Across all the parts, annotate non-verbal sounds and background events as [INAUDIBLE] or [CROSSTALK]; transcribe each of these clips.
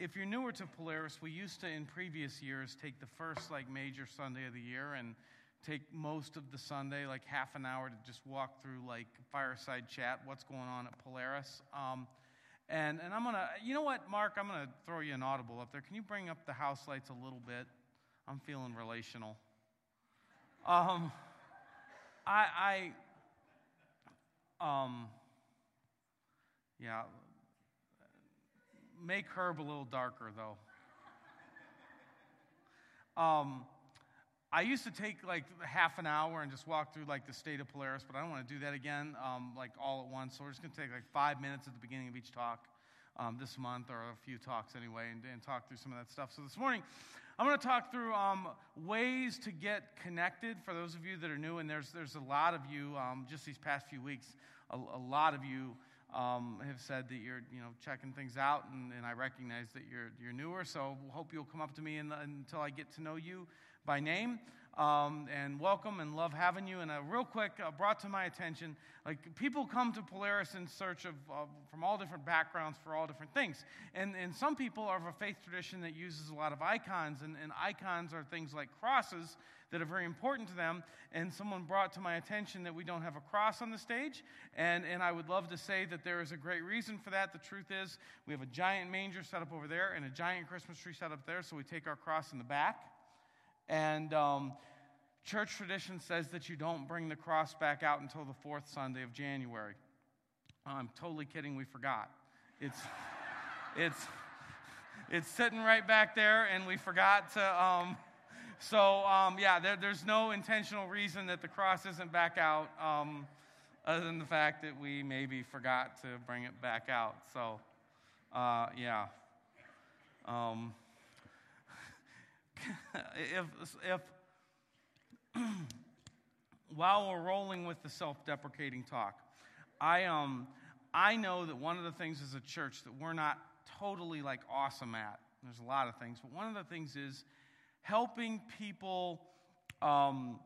if you're newer to Polaris, we used to, in previous years, take the first like major Sunday of the year and take most of the Sunday, like half an hour, to just walk through like fireside chat, what's going on at Polaris. Um, and, and I'm to, you know what, Mark, I'm to throw you an audible up there. Can you bring up the house lights a little bit? I'm feeling relational. Um, I, I, um, yeah, make Herb a little darker, though. Um, I used to take like half an hour and just walk through like the state of Polaris, but I don't want to do that again, um, like all at once. So we're just going to take like five minutes at the beginning of each talk um, this month, or a few talks anyway, and, and, talk through some of that stuff. So this morning, I'm going to talk through um, ways to get connected for those of you that are new, and there's there's a lot of you um, just these past few weeks. A, a lot of you um, have said that you're, you know, checking things out, and, and I recognize that you're, you're newer. So hope you'll come up to me the, until I get to know you by name. Um, and welcome and love having you. And uh, real quick, uh, brought to my attention, like people come to Polaris in search of uh, from all different backgrounds for all different things. And, and some people are of a faith tradition that uses a lot of icons, and, and icons are things like crosses that are very important to them. And someone brought to my attention that we don't have a cross on the stage. And, and I would love to say that there is a great reason for that. The truth is, we have a giant manger set up over there and a giant Christmas tree set up there, so we take our cross in the back. And um, church tradition says that you don't bring the cross back out until the fourth Sunday of January. I'm totally kidding, we forgot. It's, [LAUGHS] it's, it's sitting right back there, and we forgot to. Um, so, um, yeah, there, there's no intentional reason that the cross isn't back out, um, other than the fact that we maybe forgot to bring it back out. So, uh, yeah. Um, [LAUGHS] if, if [CLEARS THROAT] while we're rolling with the self-deprecating talk, I um I know that one of the things as a church that we're not totally like awesome at. There's a lot of things, but one of the things is helping people um,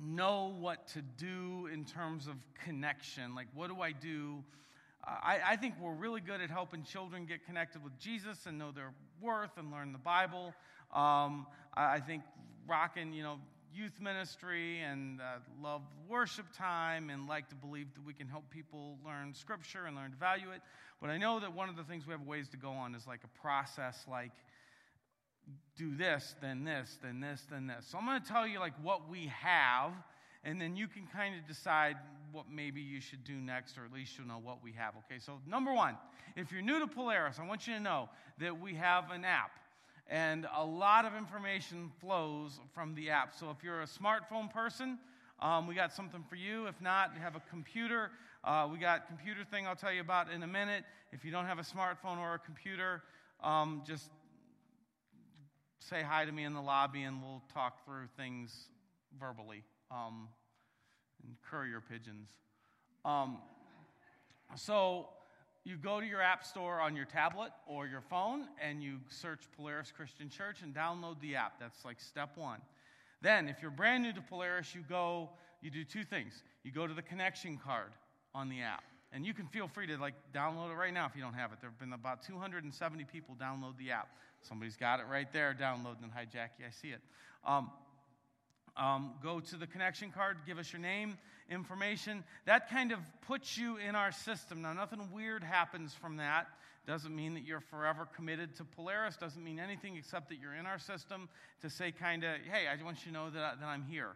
know what to do in terms of connection. Like, what do I do? I, I, think we're really good at helping children get connected with Jesus and know their worth and learn the Bible. Um, I, I, think rocking, you know, youth ministry and uh, love worship time and like to believe that we can help people learn scripture and learn to value it. But I know that one of the things we have ways to go on is like a process like do this, then this, then this, then this. So I'm going to tell you like what we have, and then you can kind of decide what maybe you should do next, or at least you'll know what we have. Okay, so number one, if you're new to Polaris, I want you to know that we have an app. And a lot of information flows from the app. So if you're a smartphone person, um, we got something for you. If not, you have a computer. Uh, we got computer thing I'll tell you about in a minute. If you don't have a smartphone or a computer, um, just say hi to me in the lobby and we'll talk through things verbally um, and courier pigeons. Um, so you go to your app store on your tablet or your phone and you search Polaris Christian Church and download the app. That's like step one. Then, if you're brand new to Polaris, you go, you do two things. You go to the connection card on the app. And you can feel free to like download it right now if you don't have it. There have been about 270 people download the app. Somebody's got it right there, downloading Hi, Jackie, I see it. Um, um, go to the connection card, give us your name, information. That kind of puts you in our system. Now, nothing weird happens from that. Doesn't mean that you're forever committed to Polaris. Doesn't mean anything except that you're in our system to say, kind of, hey, I want you to know that, I, that I'm here.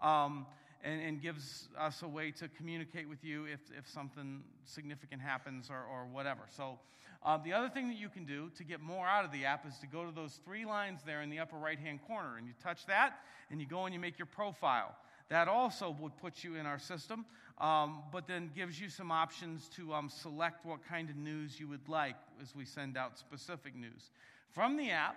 Um, and, and, gives us a way to communicate with you if, if something significant happens or, or whatever. So, uh, the other thing that you can do to get more out of the app is to go to those three lines there in the upper right hand corner, and you touch that, and you go and you make your profile. That also would put you in our system, um, but then gives you some options to um, select what kind of news you would like as we send out specific news. From the app,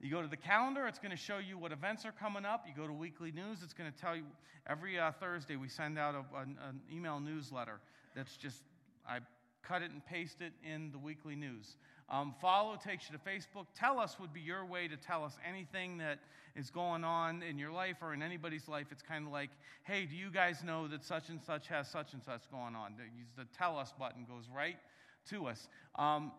you go to the calendar, it's going to show you what events are coming up. You go to weekly news, it's going to tell you every uh, Thursday we send out a, an, an email newsletter that's just, I cut it and paste it in the weekly news. Um, follow takes you to Facebook. Tell us would be your way to tell us anything that is going on in your life or in anybody's life. It's kind of like, hey, do you guys know that such and such has such and such going on? The, the tell us button goes right to us. Um,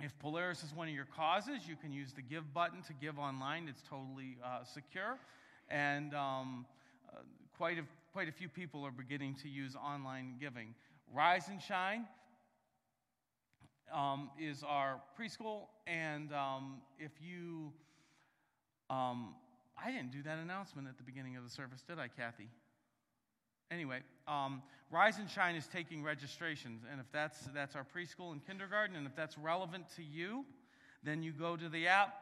If Polaris is one of your causes, you can use the give button to give online. It's totally uh, secure. And um, uh, quite, a, quite a few people are beginning to use online giving. Rise and Shine um, is our preschool. And um, if you, um, I didn't do that announcement at the beginning of the service, did I, Kathy? Anyway, um, Rise and Shine is taking registrations, and if that's that's our preschool and kindergarten, and if that's relevant to you, then you go to the app,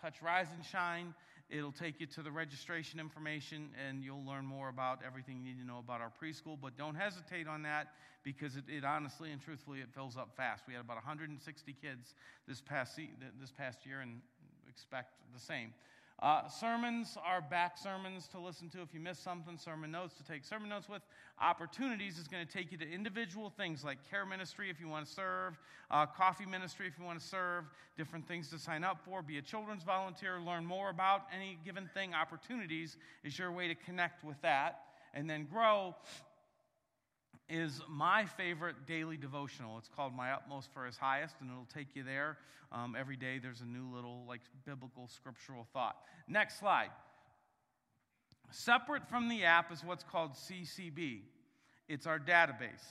touch Rise and Shine. It'll take you to the registration information, and you'll learn more about everything you need to know about our preschool. But don't hesitate on that because it, it honestly and truthfully it fills up fast. We had about 160 kids this past this past year, and expect the same. Uh, sermons are back sermons to listen to if you miss something, sermon notes to take sermon notes with. Opportunities is going to take you to individual things like care ministry if you want to serve, uh, coffee ministry if you want to serve, different things to sign up for, be a children's volunteer, learn more about any given thing. Opportunities is your way to connect with that. And then grow is my favorite daily devotional. It's called My Utmost for His Highest, and it'll take you there. Um, every day there's a new little, like, biblical scriptural thought. Next slide. Separate from the app is what's called CCB, it's our database.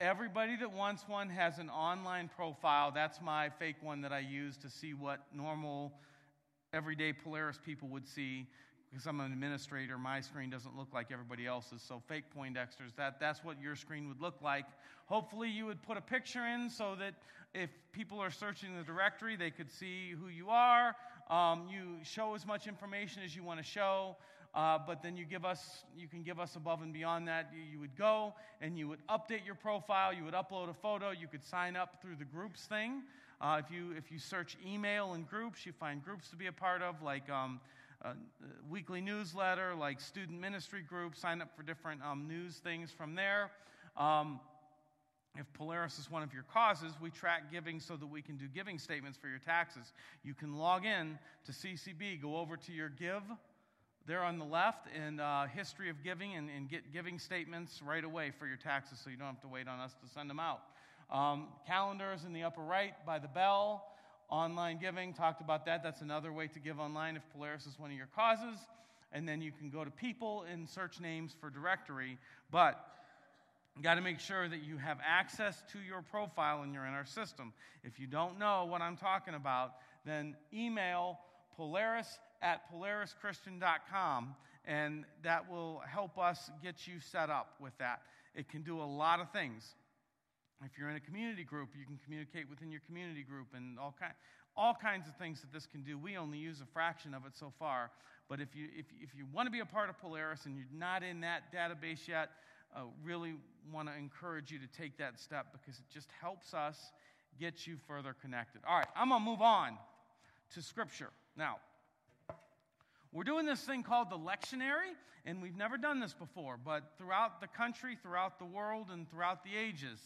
Everybody that wants one has an online profile. That's my fake one that I use to see what normal, everyday Polaris people would see because I'm an administrator, my screen doesn't look like everybody else's. So fake Poindexters, that, that's what your screen would look like. Hopefully you would put a picture in so that if people are searching the directory, they could see who you are. Um, you show as much information as you want to show. Uh, but then you give us, you can give us above and beyond that. You, you, would go and you would update your profile. You would upload a photo. You could sign up through the groups thing. Uh, if you if you search email and groups, you find groups to be a part of, like um, uh, weekly newsletter, like student ministry group. Sign up for different um, news things from there. Um, if Polaris is one of your causes, we track giving so that we can do giving statements for your taxes. You can log in to CCB, go over to your give there on the left, and uh, history of giving, and, and, get giving statements right away for your taxes so you don't have to wait on us to send them out. Um, calendars in the upper right by the bell. Online giving, talked about that. That's another way to give online if Polaris is one of your causes. And then you can go to people and search names for directory. But you got to make sure that you have access to your profile and you're in our system. If you don't know what I'm talking about, then email polaris at polarischristian.com and that will help us get you set up with that. It can do a lot of things. If you're in a community group, you can communicate within your community group and all, kind, all kinds of things that this can do. We only use a fraction of it so far. But if you, if, if you want to be a part of Polaris and you're not in that database yet, uh, really want to encourage you to take that step because it just helps us get you further connected. All right, I'm going to move on to Scripture. Now, we're doing this thing called the lectionary, and we've never done this before, but throughout the country, throughout the world, and throughout the ages,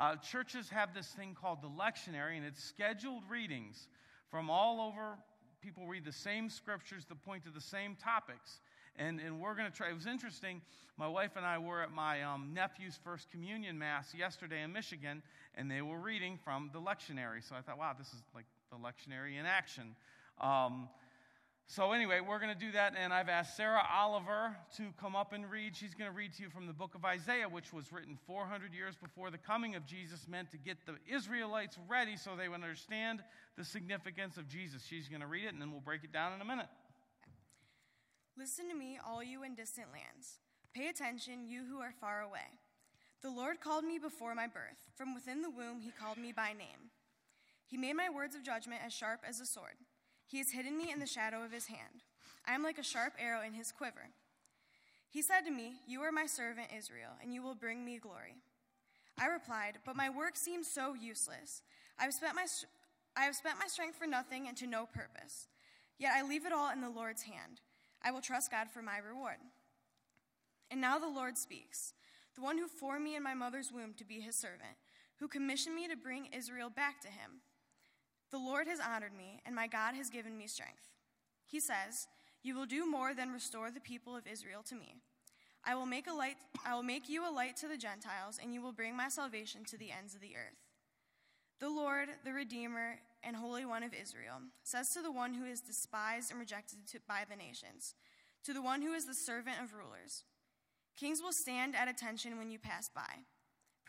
uh, churches have this thing called the lectionary, and it's scheduled readings from all over. People read the same scriptures that point to the same topics. And, and we're going to try. It was interesting. My wife and I were at my um, nephew's first communion mass yesterday in Michigan, and they were reading from the lectionary. So I thought, wow, this is like the lectionary in action. Um, so, anyway, we're going to do that, and I've asked Sarah Oliver to come up and read. She's going to read to you from the book of Isaiah, which was written 400 years before the coming of Jesus, meant to get the Israelites ready so they would understand the significance of Jesus. She's going to read it, and then we'll break it down in a minute. Listen to me, all you in distant lands. Pay attention, you who are far away. The Lord called me before my birth. From within the womb, he called me by name. He made my words of judgment as sharp as a sword. He has hidden me in the shadow of his hand. I am like a sharp arrow in his quiver. He said to me, You are my servant Israel, and you will bring me glory. I replied, But my work seems so useless. I have spent my, I have spent my strength for nothing and to no purpose. Yet I leave it all in the Lord's hand. I will trust God for my reward. And now the Lord speaks, the one who formed me in my mother's womb to be his servant, who commissioned me to bring Israel back to him. The Lord has honored me, and my God has given me strength. He says, You will do more than restore the people of Israel to me. I will make a light I will make you a light to the Gentiles, and you will bring my salvation to the ends of the earth. The Lord, the Redeemer and Holy One of Israel, says to the one who is despised and rejected by the nations, to the one who is the servant of rulers Kings will stand at attention when you pass by.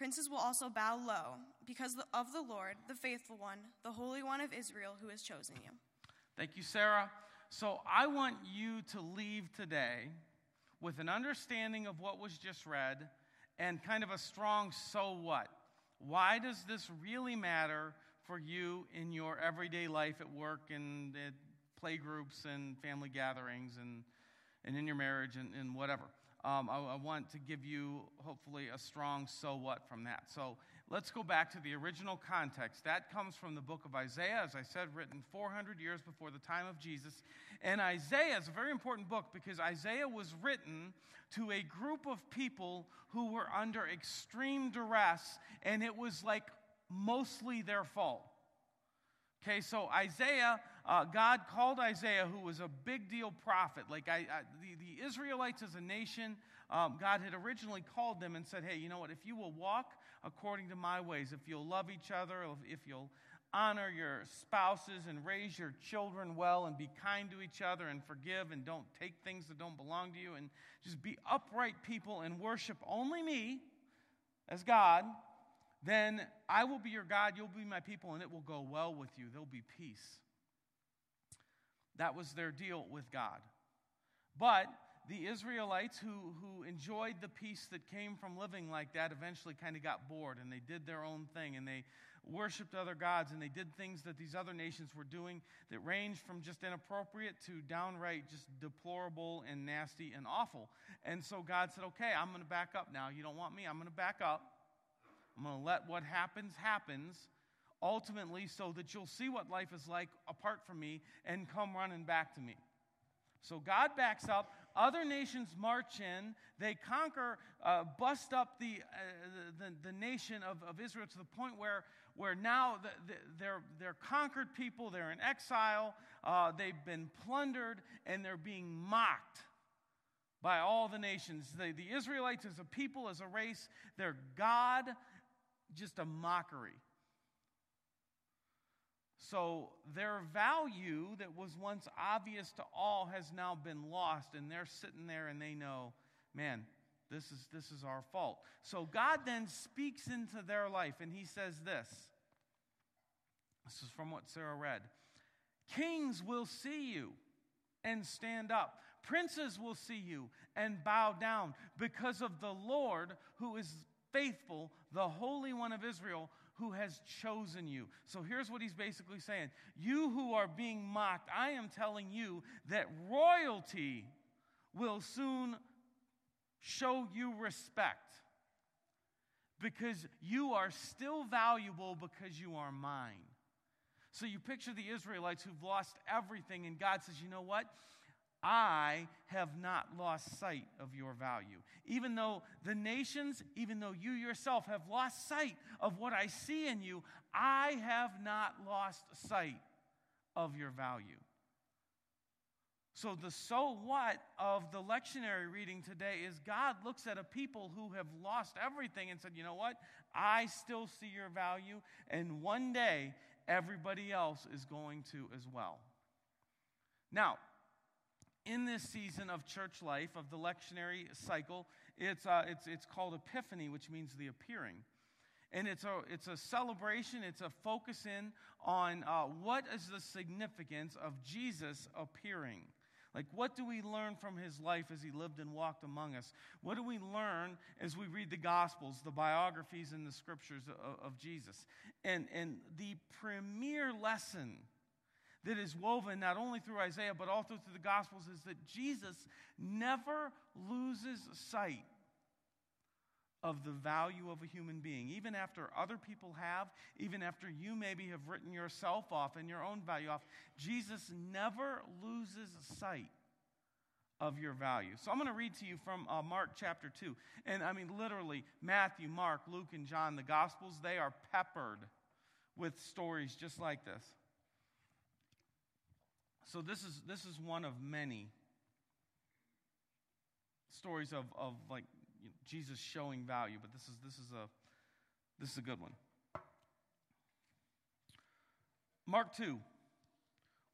Princes will also bow low because of the Lord, the faithful one, the Holy One of Israel, who has chosen you. Thank you, Sarah. So I want you to leave today with an understanding of what was just read and kind of a strong so what. Why does this really matter for you in your everyday life at work and at play groups and family gatherings and, and in your marriage and, and whatever? Um, I, I want to give you, hopefully, a strong so what from that. So let's go back to the original context. That comes from the book of Isaiah, as I said, written 400 years before the time of Jesus. And Isaiah is a very important book because Isaiah was written to a group of people who were under extreme duress, and it was like mostly their fault. Okay, so Isaiah, uh, God called Isaiah, who was a big deal prophet. Like I, I, the, the Israelites as a nation, um, God had originally called them and said, hey, you know what? If you will walk according to my ways, if you'll love each other, if you'll honor your spouses and raise your children well and be kind to each other and forgive and don't take things that don't belong to you and just be upright people and worship only me as God, then I will be your God, you'll be my people, and it will go well with you. There'll be peace. That was their deal with God. But the Israelites who, who enjoyed the peace that came from living like that eventually kind of got bored and they did their own thing and they worshiped other gods and they did things that these other nations were doing that ranged from just inappropriate to downright just deplorable and nasty and awful. And so God said, Okay, I'm going to back up now. You don't want me? I'm going to back up. I'm going to let what happens, happens, ultimately, so that you'll see what life is like apart from me and come running back to me. So God backs up. Other nations march in. They conquer, uh, bust up the, uh, the, the, nation of, of Israel to the point where, where now the, the, they're, they're conquered people, they're in exile, uh, they've been plundered, and they're being mocked by all the nations. The, the Israelites, as a people, as a race, their God just a mockery. So their value that was once obvious to all has now been lost, and they're sitting there and they know, man, this is, this is our fault. So God then speaks into their life, and he says this. This is from what Sarah read Kings will see you and stand up. Princes will see you and bow down because of the Lord who is faithful, the Holy One of Israel, who has chosen you. So here's what he's basically saying You who are being mocked, I am telling you that royalty will soon show you respect because you are still valuable because you are mine. So you picture the Israelites who've lost everything, and God says, You know what? I have not lost sight of your value. Even though the nations, even though you yourself have lost sight of what I see in you, I have not lost sight of your value. So, the so what of the lectionary reading today is God looks at a people who have lost everything and said, you know what? I still see your value, and one day everybody else is going to as well. Now, in this season of church life, of the lectionary cycle, it's, uh, it's, it's called Epiphany, which means the appearing. And it's a, it's a celebration, it's a focus in on uh, what is the significance of Jesus appearing. Like, what do we learn from his life as he lived and walked among us? What do we learn as we read the Gospels, the biographies, and the scriptures of, of Jesus? And, and the premier lesson that is woven not only through Isaiah but also through the Gospels is that Jesus never loses sight of the value of a human being. Even after other people have, even after you maybe have written yourself off and your own value off, Jesus never loses sight of your value. So I'm going to read to you from uh, Mark chapter 2. And I mean, literally, Matthew, Mark, Luke, and John, the Gospels, they are peppered with stories just like this. So this is this is one of many stories of, of like you know, Jesus showing value, but this is this is a this is a good one. Mark 2.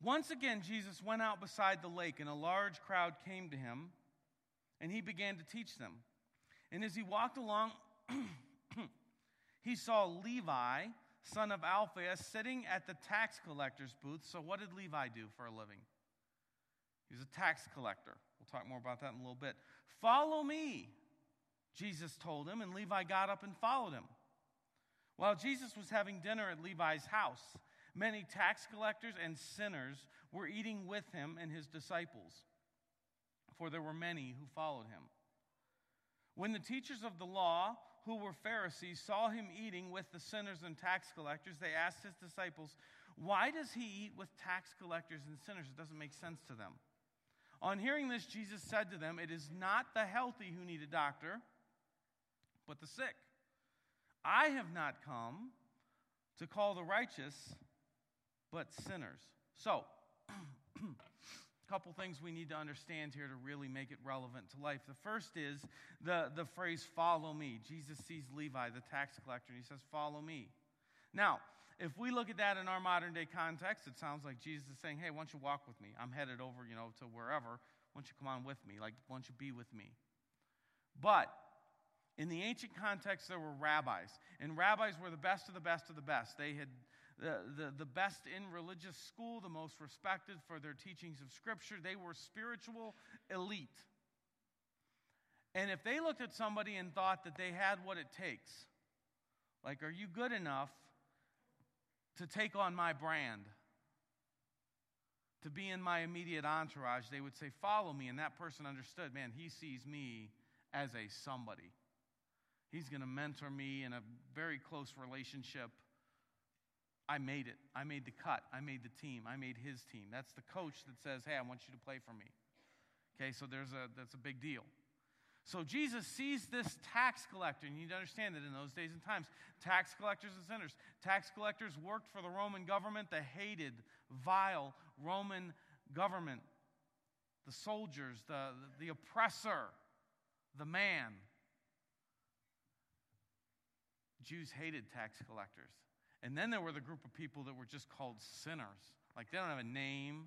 Once again, Jesus went out beside the lake, and a large crowd came to him, and he began to teach them. And as he walked along, [CLEARS THROAT] he saw Levi, son of Alphaeus, sitting at the tax collector's booth. So, what did Levi do for a living? He was a tax collector. We'll talk more about that in a little bit. Follow me, Jesus told him, and Levi got up and followed him. While Jesus was having dinner at Levi's house, many tax collectors and sinners were eating with him and his disciples, for there were many who followed him. When the teachers of the law, who were Pharisees, saw him eating with the sinners and tax collectors, they asked his disciples, Why does he eat with tax collectors and sinners? It doesn't make sense to them. On hearing this, Jesus said to them, It is not the healthy who need a doctor, but the sick. I have not come to call the righteous, but sinners. So, [CLEARS THROAT] couple things we need to understand here to really make it relevant to life. The first is the, the phrase, follow me. Jesus sees Levi, the tax collector, and he says, Follow me. Now, if we look at that in our modern day context, it sounds like Jesus is saying, Hey, why don't you walk with me? I'm headed over, you know, to wherever. Why don't you come on with me? Like, why don't you be with me? But in the ancient context, there were rabbis, and rabbis were the best of the best of the best. They had the, the, the best in religious school, the most respected for their teachings of Scripture. They were spiritual elite. And if they looked at somebody and thought that they had what it takes, like, are you good enough to take on my brand? To be in my immediate entourage, they would say, Follow me. And that person understood, man, he sees me as a somebody. He's going to mentor me in a very close relationship. I made it. I made the cut. I made the team. I made his team. That's the coach that says, "Hey, I want you to play for me." Okay, so there's a that's a big deal. So Jesus sees this tax collector. And you need to understand that in those days and times, tax collectors and sinners, tax collectors worked for the Roman government, the hated, vile Roman government, the soldiers, the, the oppressor, the man. Jews hated tax collectors. And then there were the group of people that were just called sinners. Like they don't have a name.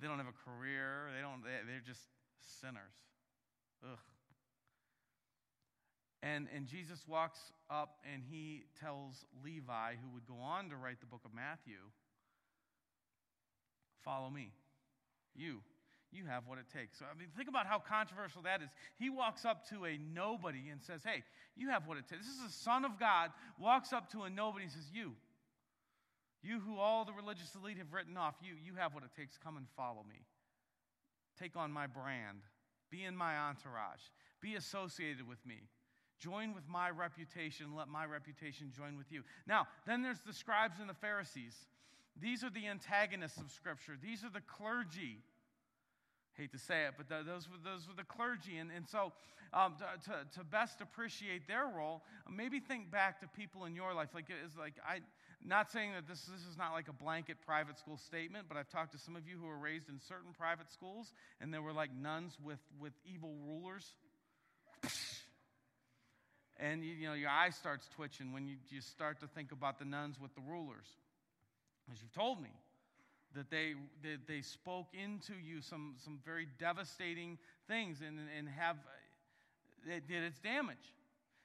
They don't have a career. They don't, they're just sinners. Ugh. And, and Jesus walks up and he tells Levi, who would go on to write the book of Matthew, Follow me. You you have what it takes. So, I mean, think about how controversial that is. He walks up to a nobody and says, Hey, you have what it takes. This is the Son of God, walks up to a nobody and says, You, you who all the religious elite have written off, you, you have what it takes. Come and follow me. Take on my brand. Be in my entourage. Be associated with me. Join with my reputation. Let my reputation join with you. Now, then there's the scribes and the Pharisees. These are the antagonists of Scripture, these are the clergy hate to say it, but the, those, were, those were the clergy. And, and so, um, to, to, to, best appreciate their role, maybe think back to people in your life. Like, it's like, I, not saying that this, this is not like a blanket private school statement, but I've talked to some of you who were raised in certain private schools, and there were like nuns with, with evil rulers. [LAUGHS] And you, you know, your eye starts twitching when you, you start to think about the nuns with the rulers, as you've told me that they, that they spoke into you some, some very devastating things and, and have, uh, it did its damage.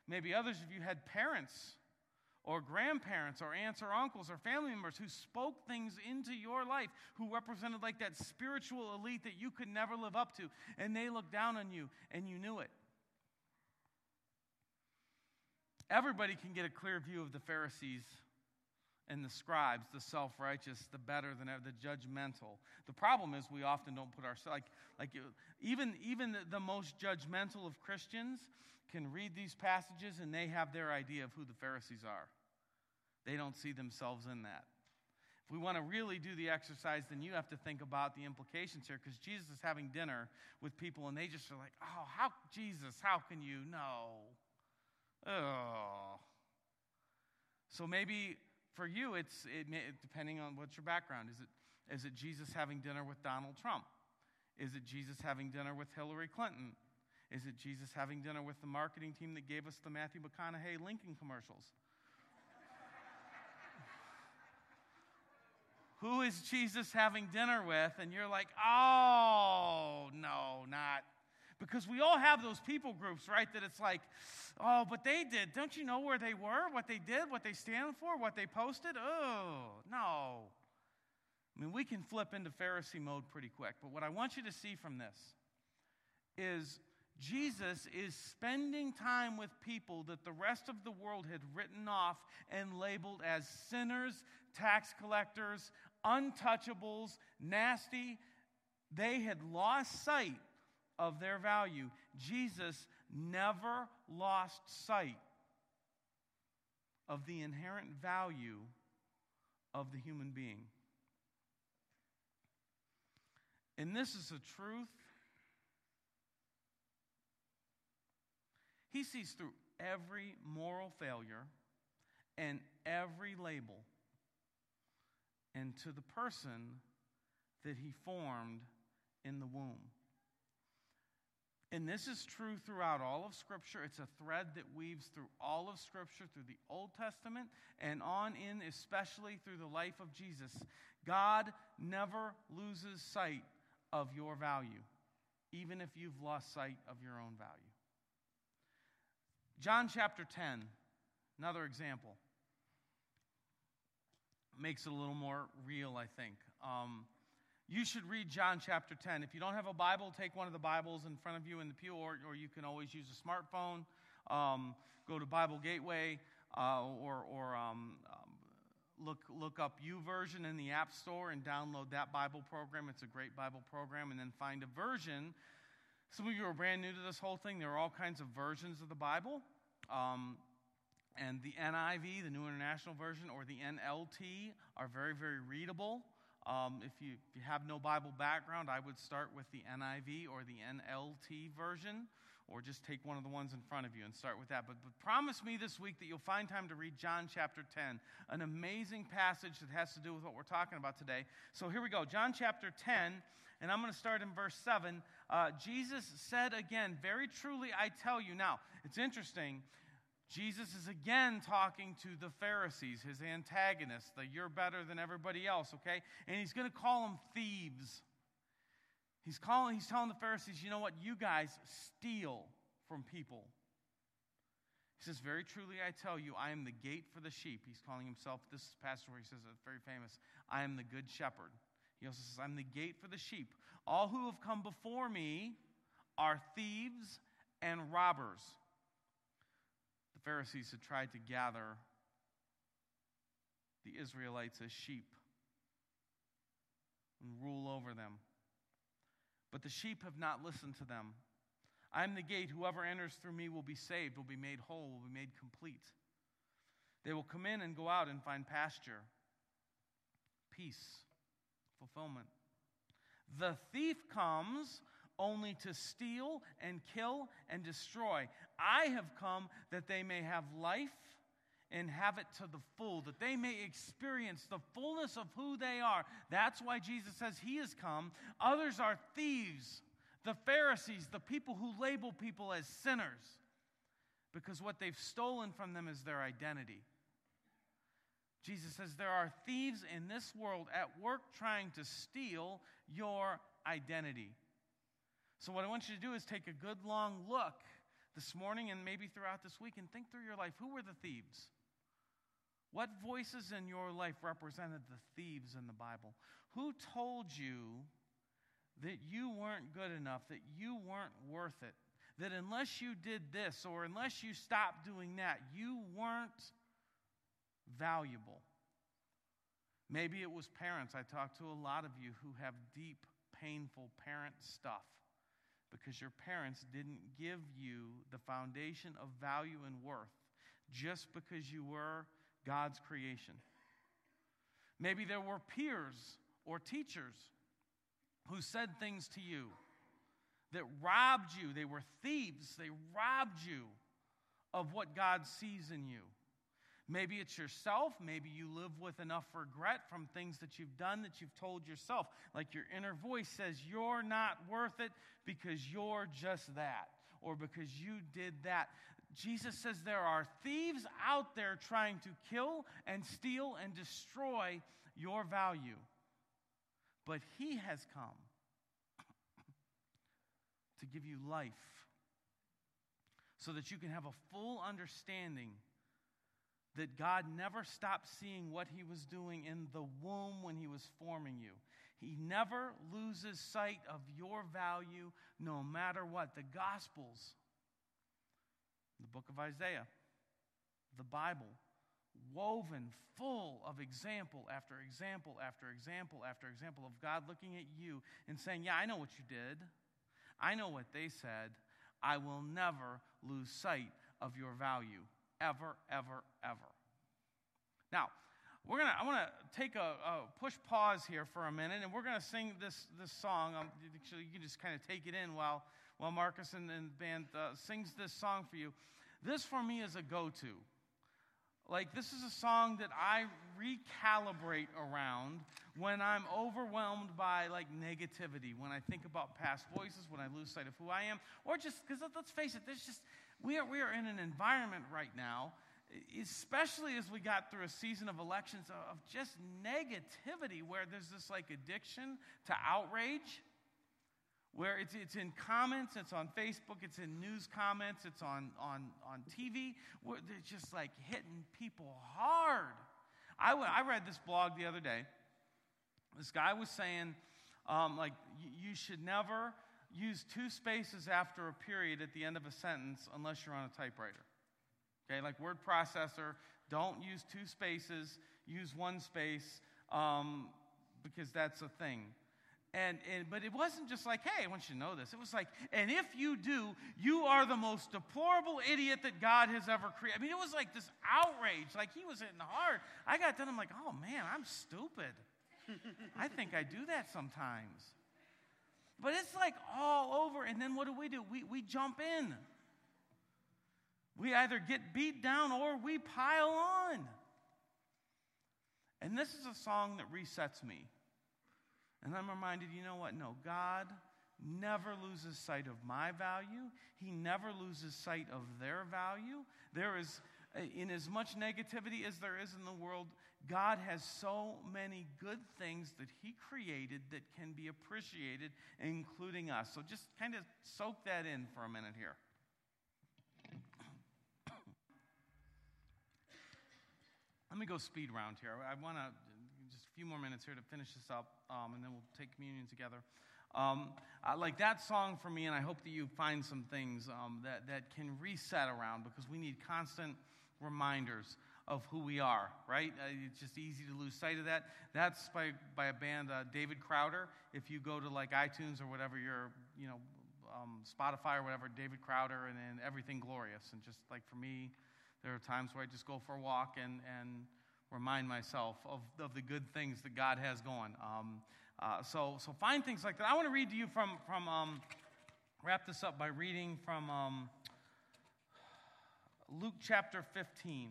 Maybe others of you had parents or grandparents or aunts or uncles or family members who spoke things into your life, who represented like that spiritual elite that you could never live up to, and they looked down on you and you knew it. Everybody can get a clear view of the Pharisees and the scribes, the self righteous, the better than ever, the judgmental. The problem is we often don't put ourselves, like, like even, even the, most judgmental of Christians can read these passages and they have their idea of who the Pharisees are. They don't see themselves in that. If we want to really do the exercise, then you have to think about the implications here because Jesus is having dinner with people and they just are like, oh, how, Jesus, how can you? No. Oh. So maybe for you, it's it, depending on what's your background is. It is it Jesus having dinner with Donald Trump? Is it Jesus having dinner with Hillary Clinton? Is it Jesus having dinner with the marketing team that gave us the Matthew McConaughey Lincoln commercials? [LAUGHS] Who is Jesus having dinner with? And you're like, oh, no, not because we all have those people groups, right? That it's like, oh, but they did. Don't you know where they were, what they did, what they stand for, what they posted? Oh, no. I mean, we can flip into Pharisee mode pretty quick. But what I want you to see from this is Jesus is spending time with people that the rest of the world had written off and labeled as sinners, tax collectors, untouchables, nasty. They had lost sight of their value. Jesus never lost sight of the inherent value of the human being. And this is a truth He sees through every moral failure and every label and to the person that he formed in the womb. And this is true throughout all of Scripture. It's a thread that weaves through all of Scripture, through the Old Testament, and on in, especially through the life of Jesus. God never loses sight of your value, even if you've lost sight of your own value. John chapter 10, another example. Makes it a little more real, I think. Um, you should read John chapter 10. If you don't have a Bible, take one of the Bibles in front of you in the pew, or, or you can always use a smartphone. Um, go to Bible Gateway uh, or, or um, um look, look up YouVersion in the App Store and download that Bible program. It's a great Bible program. And then find a version some of you are brand new to this whole thing. There are all kinds of versions of the Bible. Um, and the NIV, the New International Version, or the NLT are very, very readable. Um, if, you, if you have no Bible background, I would start with the NIV or the NLT version, or just take one of the ones in front of you and start with that. But, but promise me this week that you'll find time to read John chapter 10, an amazing passage that has to do with what we're talking about today. So here we go John chapter 10 and I'm going to start in verse 7. Uh, Jesus said again, Very truly I tell you. Now, it's interesting. Jesus is again talking to the Pharisees, his antagonists, the you're better than everybody else, okay? And he's going to call them thieves. He's, calling, he's telling the Pharisees, you know what? You guys steal from people. He says, Very truly I tell you, I am the gate for the sheep. He's calling himself, this pastor where he says it's very famous, I am the good shepherd. He also says, I'm the gate for the sheep. All who have come before me are thieves and robbers. Pharisees had tried to gather the Israelites as sheep and rule over them. But the sheep have not listened to them. I am the gate. Whoever enters through me will be saved, will be made whole, will be made complete. They will come in and go out and find pasture, peace fulfillment. The thief comes only to steal and kill and destroy. I have come that they may have life and have it to the full, that they may experience the fullness of who they are. That's why Jesus says he has come. Others are thieves, the Pharisees, the people who label people as sinners, because what they've stolen from them is their identity. Jesus says there are thieves in this world at work trying to steal your identity. So, what I want you to do is take a good long look this morning and maybe throughout this week and think through your life. Who were the thieves? What voices in your life represented the thieves in the Bible? Who told you that you weren't good enough, that you weren't worth it, that unless you did this or unless you stopped doing that, you weren't valuable. Maybe it was parents. I talked to a lot of you who have deep, painful parent stuff because your parents didn't give you the foundation of value and worth just because you were God's creation. Maybe there were peers or teachers who said things to you that robbed you. They were thieves. They robbed you of what God sees in you. Maybe it's yourself. Maybe you live with enough regret from things that you've done that you've told yourself. Like your inner voice says, You're not worth it because you're just that, or because you did that. Jesus says there are thieves out there trying to kill and steal and destroy your value. But he has come to give you life so that you can have a full understanding that God never stopped seeing what he was doing in the womb when he was forming you. He never loses sight of your value no matter what. The Gospels, the book of Isaiah, the Bible, woven full of example after example after example after example of God looking at you and saying, Yeah, I know what you did. I know what they said. I will never lose sight of your value, ever, ever, ever. Now, we're gonna, I want to take a, a, push pause here for a minute, and we're going to sing this, this song. Um, actually, you can just kind of take it in while, while Marcus and, and the band uh, sings this song for you. This, for me, is a go to. Like, this is a song that I recalibrate around when I'm overwhelmed by like negativity, when I think about past voices, when I lose sight of who I am, or just because let's face it, there's just, we are, we are in an environment right now, especially as we got through a season of elections, of just negativity where there's this like addiction to outrage where it's, it's in comments, it's on Facebook, it's in news comments, it's on, on, on TV, where they're just like hitting people hard. I, I read this blog the other day. This guy was saying, um, like, you should never use two spaces after a period at the end of a sentence unless you're on a typewriter. Okay, like word processor, don't use two spaces, use one space um, because that's a thing. And, and, but it wasn't just like, hey, I want you to know this. It was like, and if you do, you are the most deplorable idiot that God has ever created. I mean, it was like this outrage, like he was hitting hard. I got done, I'm like, oh man, I'm stupid. [LAUGHS] I think I do that sometimes. But it's like all over, and then what do we do? We, we jump in. We either get beat down or we pile on. And this is a song that resets me. And I'm reminded, you know what? No, God never loses sight of my value. He never loses sight of their value. There is, in as much negativity as there is in the world, God has so many good things that He created that can be appreciated, including us. So just kind of soak that in for a minute here. [COUGHS] Let me go speed round here. I want to just a few more minutes here to finish this up, um, and then we'll take communion together. Um, I like that song for me, and I hope that you find some things um, that, that can reset around because we need constant reminders of who we are, right? Uh, it's just easy to lose sight of that. That's by, by a band, uh, David Crowder. If you go to like iTunes or whatever your, you know, um, Spotify or whatever, David Crowder and, then Everything Glorious. And just like for me, there are times where I just go for a walk and, and remind myself of, of the good things that God has going. Um, uh, so, so find things like that. I want to read to you from, from um, wrap this up by reading from um, Luke chapter 15.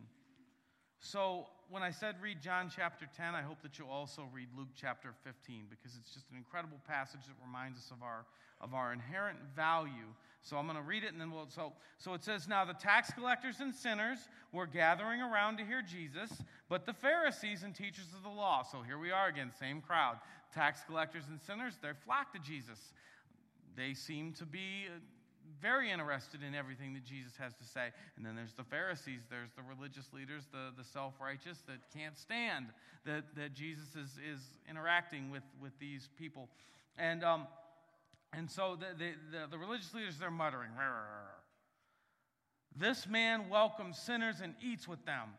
So, when I said read John chapter 10, I hope that you'll also read Luke chapter 15 because it's just an incredible passage that reminds us of our, of our inherent value so I'm going to read it and then we'll. So, so it says, Now the tax collectors and sinners were gathering around to hear Jesus, but the Pharisees and teachers of the law. So here we are again, same crowd. Tax collectors and sinners, they flock to Jesus. They seem to be uh, very interested in everything that Jesus has to say. And then there's the Pharisees, there's the religious leaders, the, the self righteous that can't stand that, that Jesus is, is interacting with, with these people. And. Um, and so the, the, the, the religious leaders, they're muttering. This man welcomes sinners and eats with them.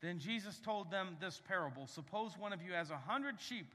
Then Jesus told them this parable Suppose one of you has a hundred sheep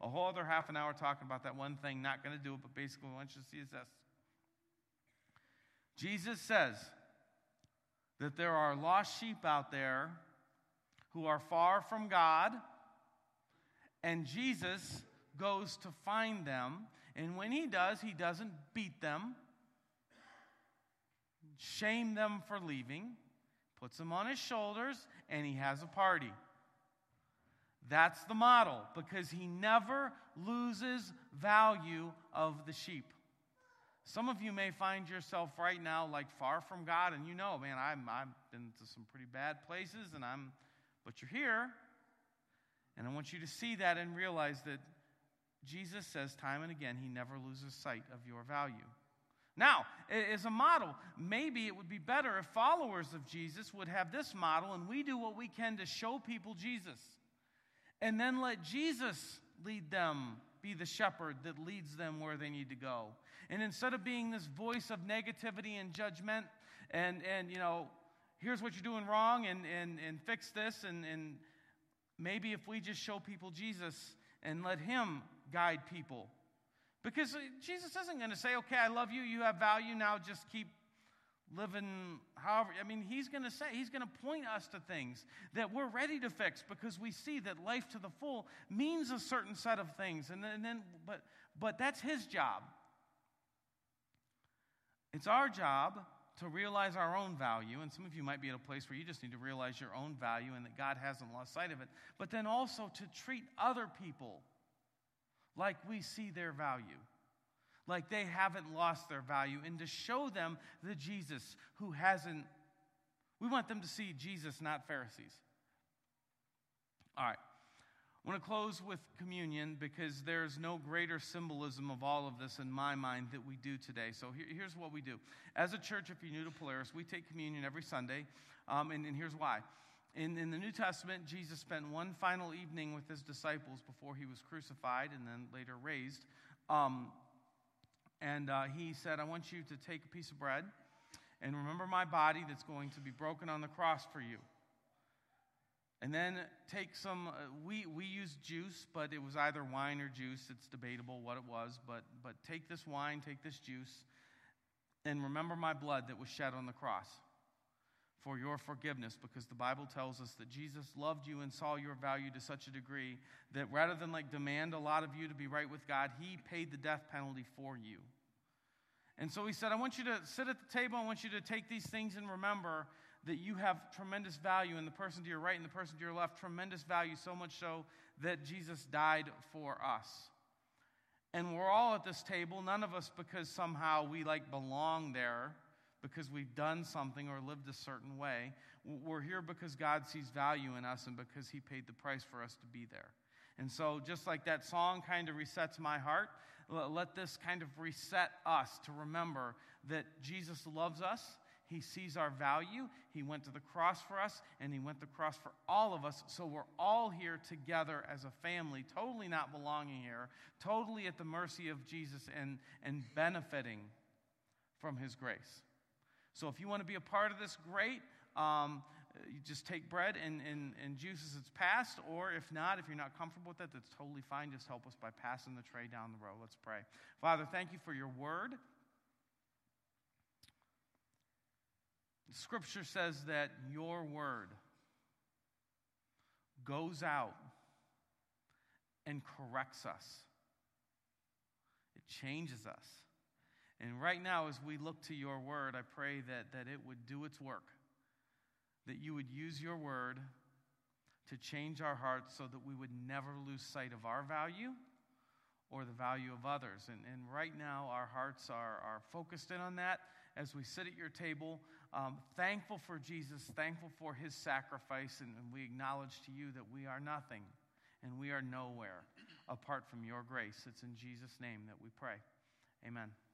a whole other half an hour talking about that one thing, not going to do it, but basically, what you see is this Jesus says that there are lost sheep out there who are far from God, and Jesus goes to find them. And when he does, he doesn't beat them, shame them for leaving, puts them on his shoulders, and he has a party. That's the model because he never loses value of the sheep. Some of you may find yourself right now like far from God, and you know, man, I'm, I've been to some pretty bad places, and I'm, but you're here. And I want you to see that and realize that Jesus says time and again, he never loses sight of your value. Now, as a model, maybe it would be better if followers of Jesus would have this model and we do what we can to show people Jesus. And then let Jesus lead them, be the shepherd that leads them where they need to go. And instead of being this voice of negativity and judgment and, and you know, here's what you're doing wrong and, and, and fix this, and, and maybe if we just show people Jesus and let Him guide people. Because Jesus isn't going to say, okay, I love you, you have value, now just keep living however. I mean, He's going to say, He's going to point us to things that we're ready to fix because we see that life to the full means a certain set of things. And then, and then but, but that's His job. It's our job to realize our own value, and some of you might be at a place where you just need to realize your own value and that God hasn't lost sight of it, but then also to treat other people like we see their value, like they haven't lost their value, and to show them the Jesus who hasn't. We want them to see Jesus, not Pharisees. All right. I want to close with communion because there's no greater symbolism of all of this in my mind that we do today. So here, here's what we do. As a church, if you're new to Polaris, we take communion every Sunday, um, and, and here's why. In, in the New Testament, Jesus spent one final evening with his disciples before he was crucified and then later raised. Um, and uh, he said, I want you to take a piece of bread and remember my body that's going to be broken on the cross for you. And then take some, uh, we, we use juice, but it was either wine or juice. It's debatable what it was. But, but take this wine, take this juice, and remember my blood that was shed on the cross for your forgiveness because the Bible tells us that Jesus loved you and saw your value to such a degree that rather than like demand a lot of you to be right with God, he paid the death penalty for you. And so he said, I want you to sit at the table. I want you to take these things and remember that you have tremendous value in the person to your right and the person to your left, tremendous value, so much so that Jesus died for us. And we're all at this table, none of us because somehow we like belong there because we've done something or lived a certain way. We're here because God sees value in us and because He paid the price for us to be there. And so, just like that song kind of resets my heart, let this kind of reset us to remember that Jesus loves us. He sees our value. He went to the cross for us, and He went to the cross for all of us. So we're all here together as a family, totally not belonging here, totally at the mercy of Jesus and, and benefiting from His grace. So if you want to be a part of this, great. Um, you just take bread and, and, and juice as it's passed, or if not, if you're not comfortable with that, that's totally fine. Just help us by passing the tray down the row. Let's pray. Father, thank you for your word. Scripture says that your word goes out and corrects us, it changes us. And right now, as we look to your word, I pray that, that it would do its work, that you would use your word to change our hearts so that we would never lose sight of our value or the value of others. And, and right now, our hearts are, are focused in on that as we sit at your table, um, thankful for Jesus, thankful for his sacrifice, and, and we acknowledge to you that we are nothing and we are nowhere apart from your grace. It's in Jesus' name that we pray. Amen.